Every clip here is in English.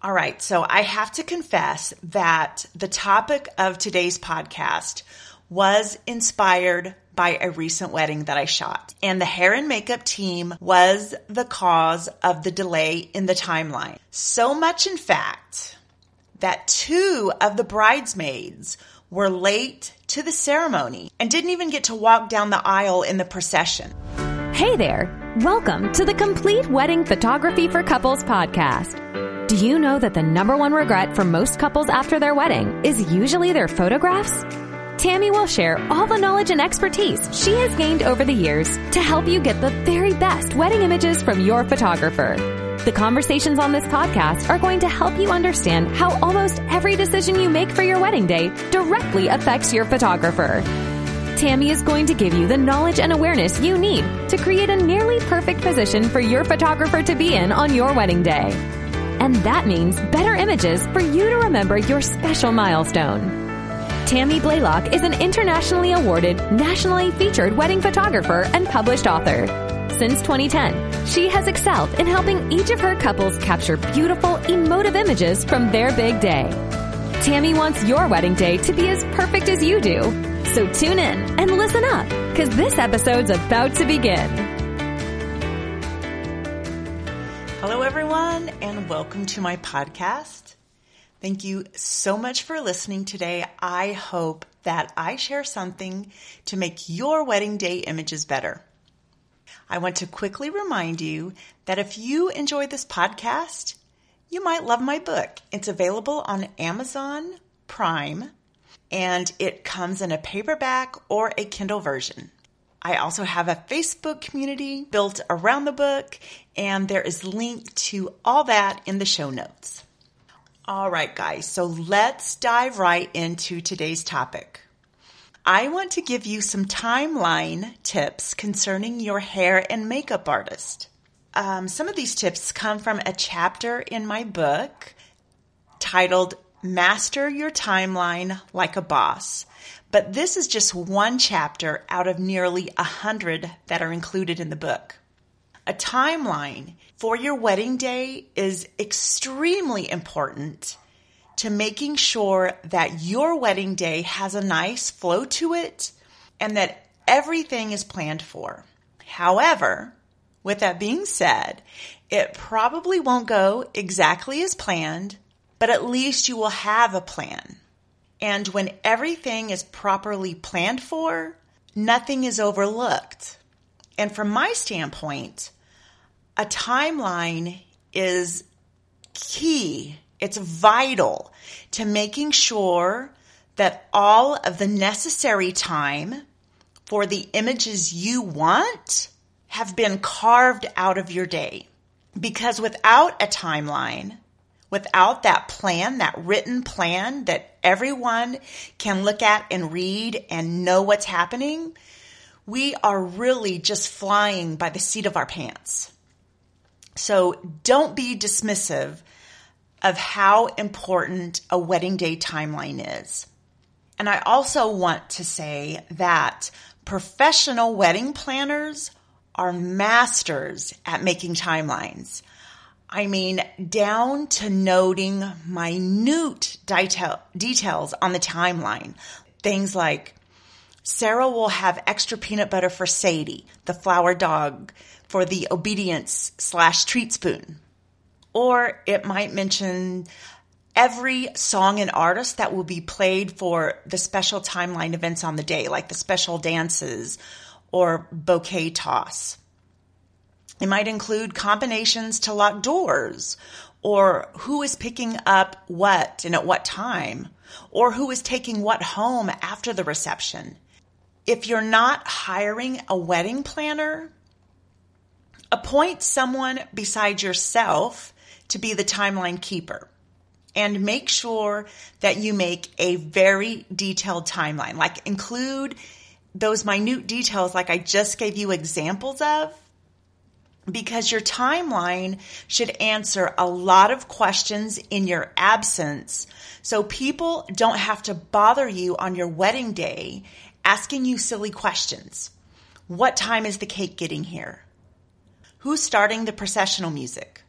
All right, so I have to confess that the topic of today's podcast was inspired by a recent wedding that I shot. And the hair and makeup team was the cause of the delay in the timeline. So much, in fact, that two of the bridesmaids were late to the ceremony and didn't even get to walk down the aisle in the procession. Hey there! Welcome to the Complete Wedding Photography for Couples podcast. Do you know that the number one regret for most couples after their wedding is usually their photographs? Tammy will share all the knowledge and expertise she has gained over the years to help you get the very best wedding images from your photographer. The conversations on this podcast are going to help you understand how almost every decision you make for your wedding day directly affects your photographer. Tammy is going to give you the knowledge and awareness you need to create a nearly perfect position for your photographer to be in on your wedding day. And that means better images for you to remember your special milestone. Tammy Blaylock is an internationally awarded, nationally featured wedding photographer and published author. Since 2010, she has excelled in helping each of her couples capture beautiful, emotive images from their big day. Tammy wants your wedding day to be as perfect as you do. So tune in and listen up, because this episode's about to begin. Hello, everyone, welcome to my podcast. Thank you so much for listening today. I hope that I share something to make your wedding day images better. I want to quickly remind you that if you enjoy this podcast, you might love my book. It's available on Amazon Prime and it comes in a paperback or a Kindle version. I also have a Facebook community built around the book, and there is link to all that in the show notes. All right, guys, so let's dive right into today's topic. I want to give you some timeline tips concerning your hair and makeup artist. Um, some of these tips come from a chapter in my book titled Master Your Timeline Like a Boss. But this is just one chapter out of nearly a hundred that are included in the book. A timeline for your wedding day is extremely important to making sure that your wedding day has a nice flow to it and that everything is planned for. However, with that being said, it probably won't go exactly as planned, but at least you will have a plan. And when everything is properly planned for, nothing is overlooked. And from my standpoint, a timeline is key. It's vital to making sure that all of the necessary time for the images you want have been carved out of your day. Because without a timeline, without that plan, that written plan that everyone can look at and read and know what's happening, we are really just flying by the seat of our pants. So don't be dismissive of how important a wedding day timeline is. And I also want to say that professional wedding planners are masters at making timelines. I mean, down to noting minute detail, details on the timeline. Things like Sarah will have extra peanut butter for Sadie, the flower dog, for the obedience slash treat spoon. Or it might mention every song and artist that will be played for the special timeline events on the day, like the special dances or bouquet toss. It might include combinations to lock doors or who is picking up what and at what time or who is taking what home after the reception. If you're not hiring a wedding planner, appoint someone beside yourself to be the timeline keeper and make sure that you make a very detailed timeline. Like include those minute details like I just gave you examples of because your timeline should answer a lot of questions in your absence. So people don't have to bother you on your wedding day asking you silly questions. What time is the cake getting here? Who's starting the processional music?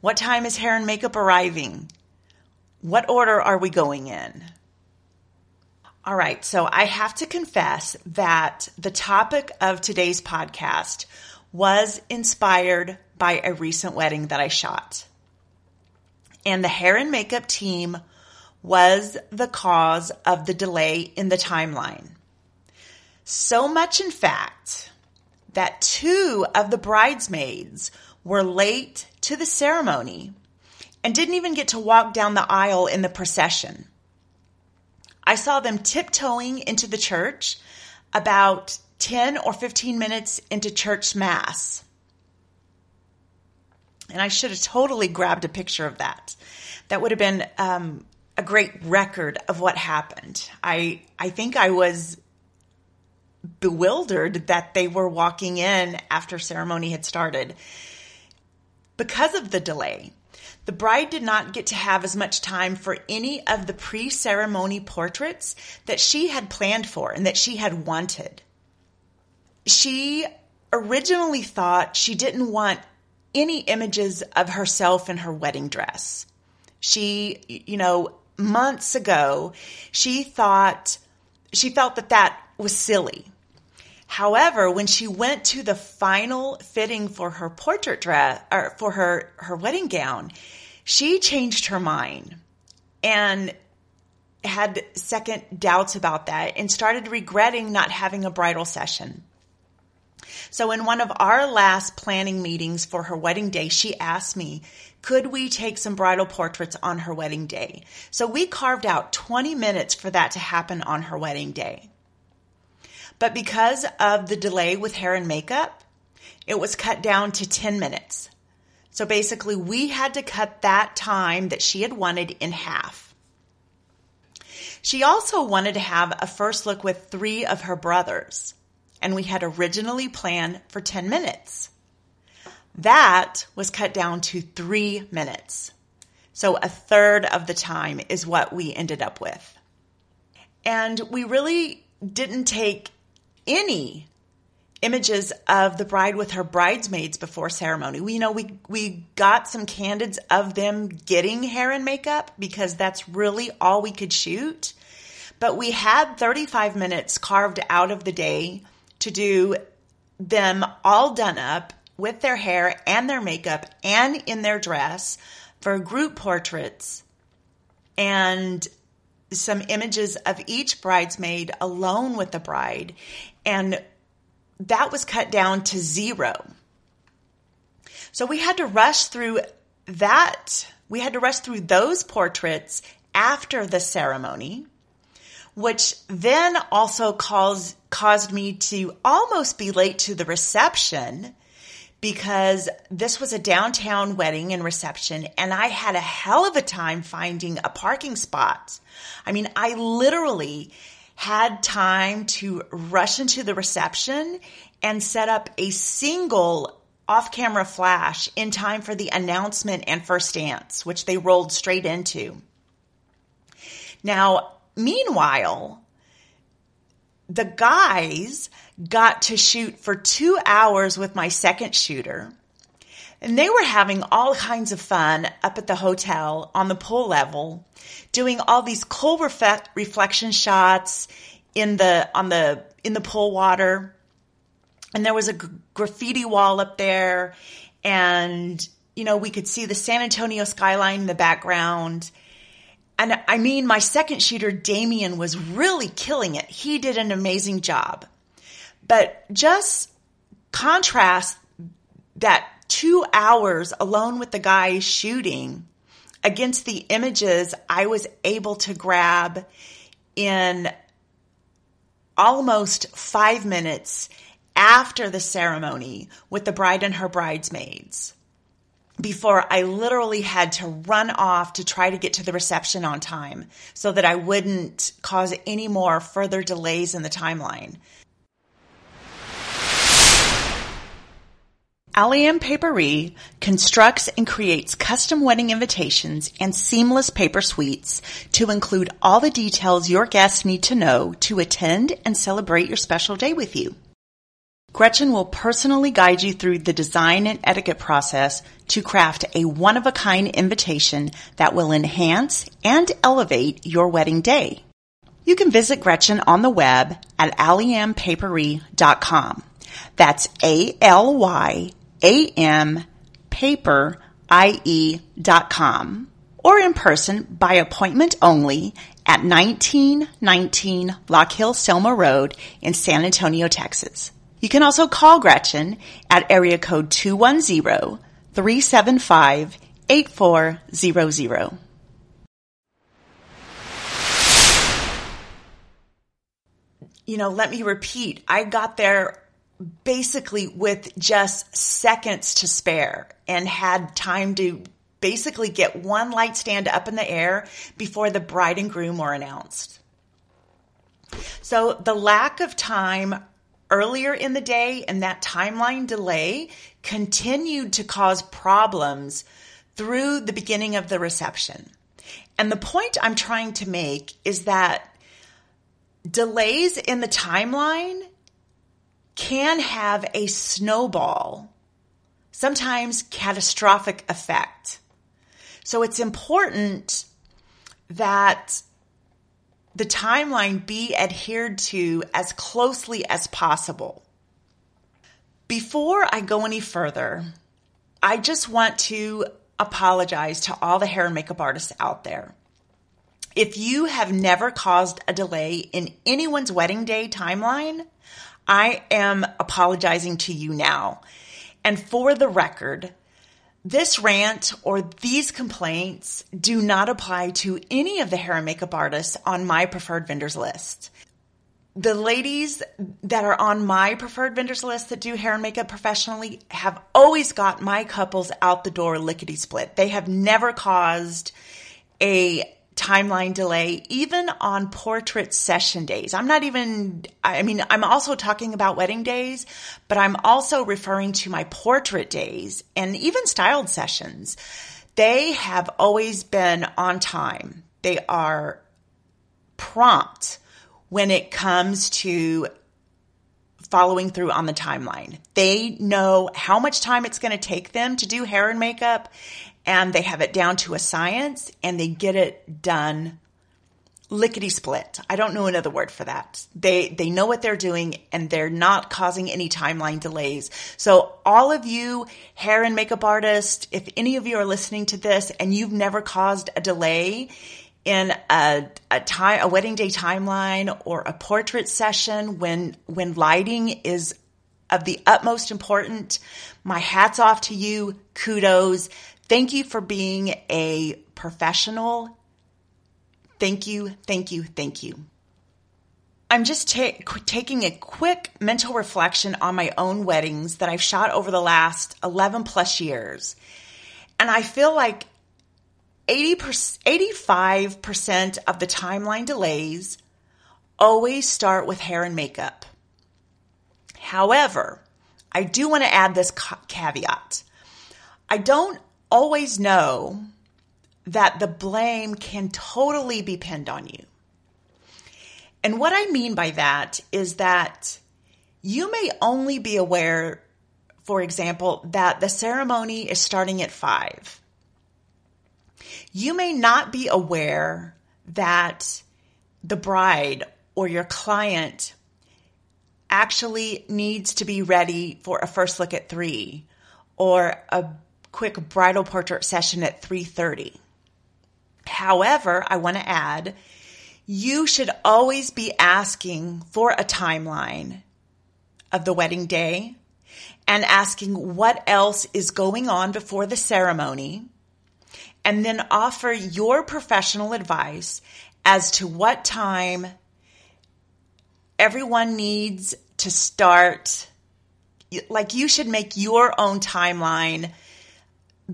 What time is hair and makeup arriving? What order are we going in? All right, so I have to confess that the topic of today's podcast was inspired by a recent wedding that I shot. And the hair and makeup team was the cause of the delay in the timeline. So much, in fact, that two of the bridesmaids were late to the ceremony and didn't even get to walk down the aisle in the procession. I saw them tiptoeing into the church about 10 or 15 minutes into church mass. And I should have totally grabbed a picture of that. That would have been um, a great record of what happened. I I think I was bewildered that they were walking in after ceremony had started. Because of the delay, the bride did not get to have as much time for any of the pre ceremony portraits that she had planned for and that she had wanted. She originally thought she didn't want any images of herself in her wedding dress. She, you know, months ago, she thought, she felt that that was silly. However, when she went to the final fitting for her portrait dress or for her, her wedding gown, she changed her mind and had second doubts about that and started regretting not having a bridal session. So in one of our last planning meetings for her wedding day, she asked me, could we take some bridal portraits on her wedding day? So we carved out 20 minutes for that to happen on her wedding day. But because of the delay with hair and makeup, it was cut down to 10 minutes. So basically, we had to cut that time that she had wanted in half. She also wanted to have a first look with three of her brothers, and we had originally planned for 10 minutes. That was cut down to three minutes. So a third of the time is what we ended up with. And we really didn't take any images of the bride with her bridesmaids before ceremony. We you know we we got some candids of them getting hair and makeup because that's really all we could shoot. But we had 35 minutes carved out of the day to do them all done up with their hair and their makeup and in their dress for group portraits and some images of each bridesmaid alone with the bride. And that was cut down to zero. So we had to rush through that. We had to rush through those portraits after the ceremony, which then also caused, caused me to almost be late to the reception because this was a downtown wedding and reception and I had a hell of a time finding a parking spot. I mean, I literally had time to rush into the reception and set up a single off camera flash in time for the announcement and first dance, which they rolled straight into. Now, meanwhile, the guys got to shoot for two hours with my second shooter. And they were having all kinds of fun up at the hotel on the pool level, doing all these cool ref- reflection shots in the, on the, in the pool water. And there was a g- graffiti wall up there and, you know, we could see the San Antonio skyline in the background and I mean, my second shooter, Damien, was really killing it. He did an amazing job. But just contrast that two hours alone with the guy shooting against the images I was able to grab in almost five minutes after the ceremony with the bride and her bridesmaids before I literally had to run off to try to get to the reception on time so that I wouldn't cause any more further delays in the timeline. Alyam Paperie constructs and creates custom wedding invitations and seamless paper suites to include all the details your guests need to know to attend and celebrate your special day with you. Gretchen will personally guide you through the design and etiquette process to craft a one-of-a-kind invitation that will enhance and elevate your wedding day. You can visit Gretchen on the web at alyampaperie.com. That's A-L-Y-A-M paper, I-E dot com or in person by appointment only at 1919 Lockhill Selma Road in San Antonio, Texas. You can also call Gretchen at area code 210-375-8400. You know, let me repeat. I got there basically with just seconds to spare and had time to basically get one light stand up in the air before the bride and groom were announced. So the lack of time earlier in the day and that timeline delay continued to cause problems through the beginning of the reception. And the point I'm trying to make is that delays in the timeline can have a snowball, sometimes catastrophic effect. So it's important that the timeline be adhered to as closely as possible. Before I go any further, I just want to apologize to all the hair and makeup artists out there. If you have never caused a delay in anyone's wedding day timeline, I am apologizing to you now. And for the record, this rant or these complaints do not apply to any of the hair and makeup artists on my preferred vendors list. The ladies that are on my preferred vendors list that do hair and makeup professionally have always got my couples out the door lickety split. They have never caused a timeline delay, even on portrait session days. I'm not even, I mean, I'm also talking about wedding days, but I'm also referring to my portrait days and even styled sessions. They have always been on time. They are prompt when it comes to following through on the timeline. They know how much time it's going to take them to do hair and makeup and they have it down to a science and they get it done lickety split. I don't know another word for that. They they know what they're doing and they're not causing any timeline delays. So all of you hair and makeup artists, if any of you are listening to this and you've never caused a delay in a, a time a wedding day timeline or a portrait session when when lighting is of the utmost important, my hats off to you. Kudos. Thank you for being a professional. Thank you, thank you, thank you. I'm just ta- taking a quick mental reflection on my own weddings that I've shot over the last 11 plus years. And I feel like 80 85% of the timeline delays always start with hair and makeup. However, I do want to add this caveat. I don't always know that the blame can totally be pinned on you. And what I mean by that is that you may only be aware, for example, that the ceremony is starting at five. You may not be aware that the bride or your client actually needs to be ready for a first look at three or a quick bridal portrait session at 3:30. However, I want to add, you should always be asking for a timeline of the wedding day and asking what else is going on before the ceremony and then offer your professional advice as to what time everyone needs to start like you should make your own timeline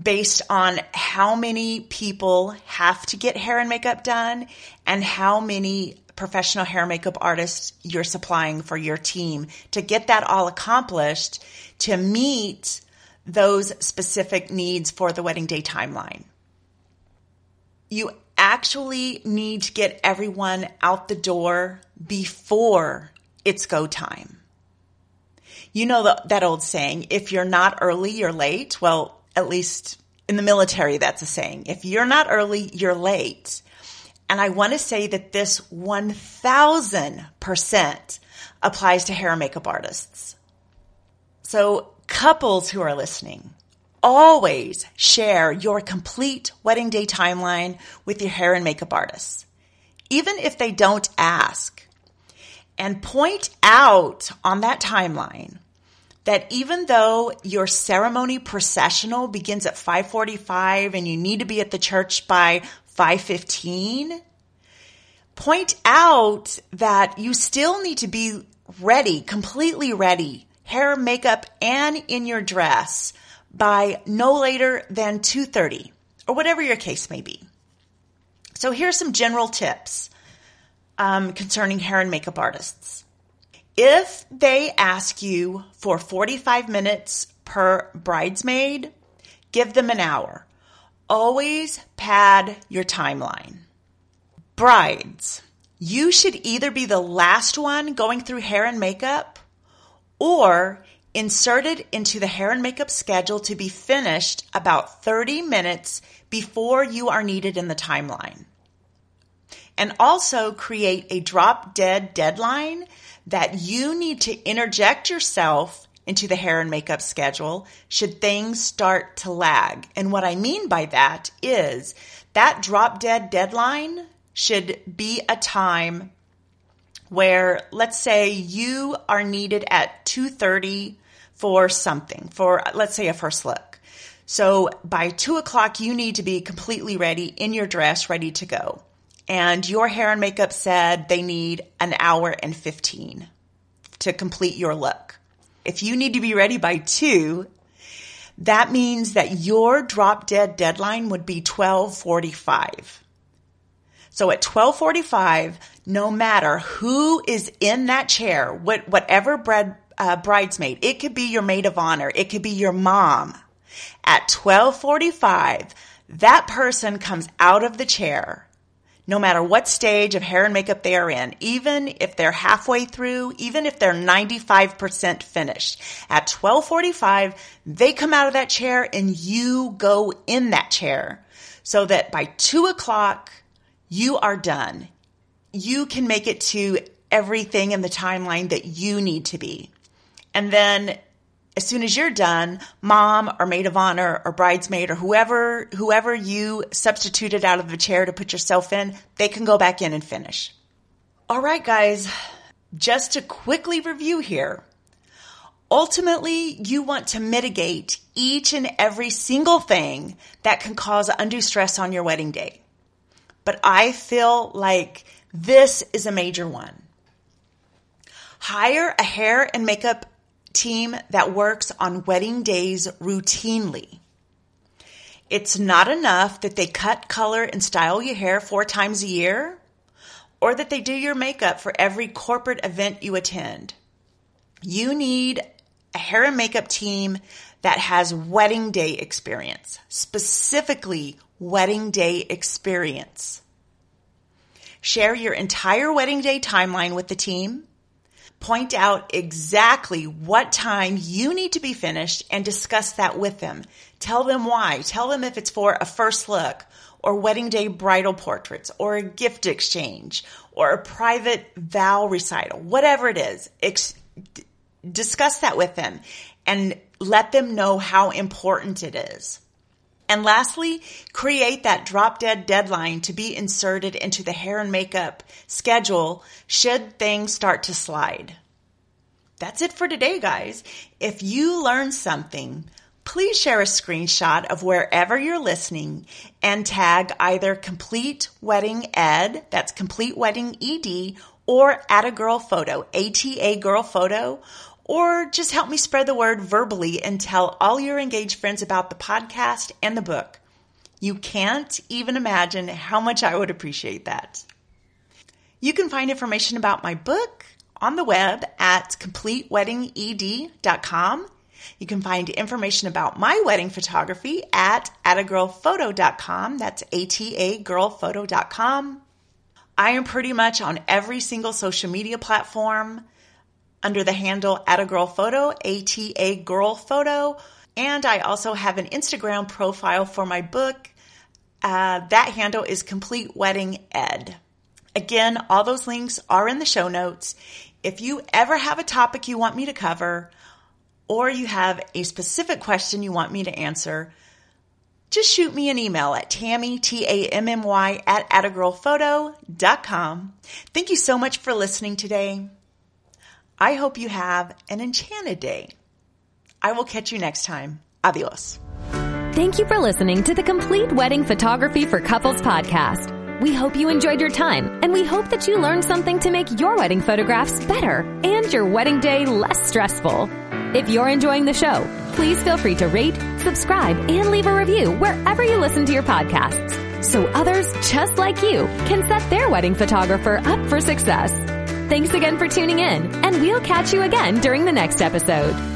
based on how many people have to get hair and makeup done and how many professional hair and makeup artists you're supplying for your team to get that all accomplished to meet those specific needs for the wedding day timeline. You actually need to get everyone out the door before it's go time. You know that old saying, if you're not early, you're late. Well, at least in the military, that's a saying. If you're not early, you're late. And I want to say that this 1000% applies to hair and makeup artists. So couples who are listening, always share your complete wedding day timeline with your hair and makeup artists, even if they don't ask. And point out on that timeline that even though your ceremony processional begins at 545 and you need to be at the church by 515, point out that you still need to be ready, completely ready, hair, makeup, and in your dress by no later than 2.30 or whatever your case may be. So here's some general tips um, concerning hair and makeup artists. If they ask you for 45 minutes per bridesmaid, give them an hour. Always pad your timeline. Brides, you should either be the last one going through hair and makeup or inserted into the hair and makeup schedule to be finished about 30 minutes before you are needed in the timeline. And also create a drop dead deadline that you need to interject yourself into the hair and makeup schedule should things start to lag. And what I mean by that is that drop dead deadline should be a time where let's say you are needed at 2.30 for something for let's say a first look so by 2 o'clock you need to be completely ready in your dress ready to go and your hair and makeup said they need an hour and 15 to complete your look if you need to be ready by 2 that means that your drop dead deadline would be 1245 so at 1245, no matter who is in that chair, what, whatever bread, uh, bridesmaid, it could be your maid of honor. It could be your mom. At 1245, that person comes out of the chair, no matter what stage of hair and makeup they are in, even if they're halfway through, even if they're 95% finished. At 1245, they come out of that chair and you go in that chair so that by two o'clock, you are done. You can make it to everything in the timeline that you need to be. And then as soon as you're done, mom or maid of honor or bridesmaid or whoever, whoever you substituted out of the chair to put yourself in, they can go back in and finish. All right, guys, just to quickly review here. Ultimately, you want to mitigate each and every single thing that can cause undue stress on your wedding day but I feel like this is a major one. Hire a hair and makeup team that works on wedding days routinely. It's not enough that they cut, color, and style your hair four times a year or that they do your makeup for every corporate event you attend. You need a hair and makeup team that has wedding day experience, specifically wedding day experience. Share your entire wedding day timeline with the team. Point out exactly what time you need to be finished and discuss that with them. Tell them why. Tell them if it's for a first look or wedding day bridal portraits or a gift exchange or a private vow recital, whatever it is. Ex- discuss that with them and let them know how important it is. And lastly, create that drop dead deadline to be inserted into the hair and makeup schedule should things start to slide. That's it for today, guys. If you learned something, please share a screenshot of wherever you're listening and tag either Complete Wedding Ed, that's Complete Wedding ED, or At a Girl Photo, ATA Girl Photo, or just help me spread the word verbally and tell all your engaged friends about the podcast and the book. You can't even imagine how much I would appreciate that. You can find information about my book on the web at completeweddinged.com. You can find information about my wedding photography at atagirlphoto.com. That's A-T-A girlphoto.com. I am pretty much on every single social media platform under the handle at a girl photo, A-T-A girl photo. And I also have an Instagram profile for my book. Uh, that handle is Complete Wedding Ed. Again, all those links are in the show notes. If you ever have a topic you want me to cover, or you have a specific question you want me to answer, just shoot me an email at Tammy, T-A-M-M-Y at atagirlphoto.com. Thank you so much for listening today. I hope you have an enchanted day. I will catch you next time. Adios. Thank you for listening to the Complete Wedding Photography for Couples podcast. We hope you enjoyed your time and we hope that you learned something to make your wedding photographs better and your wedding day less stressful. If you're enjoying the show, please feel free to rate, subscribe, and leave a review wherever you listen to your podcasts so others just like you can set their wedding photographer up for success. Thanks again for tuning in, and we'll catch you again during the next episode.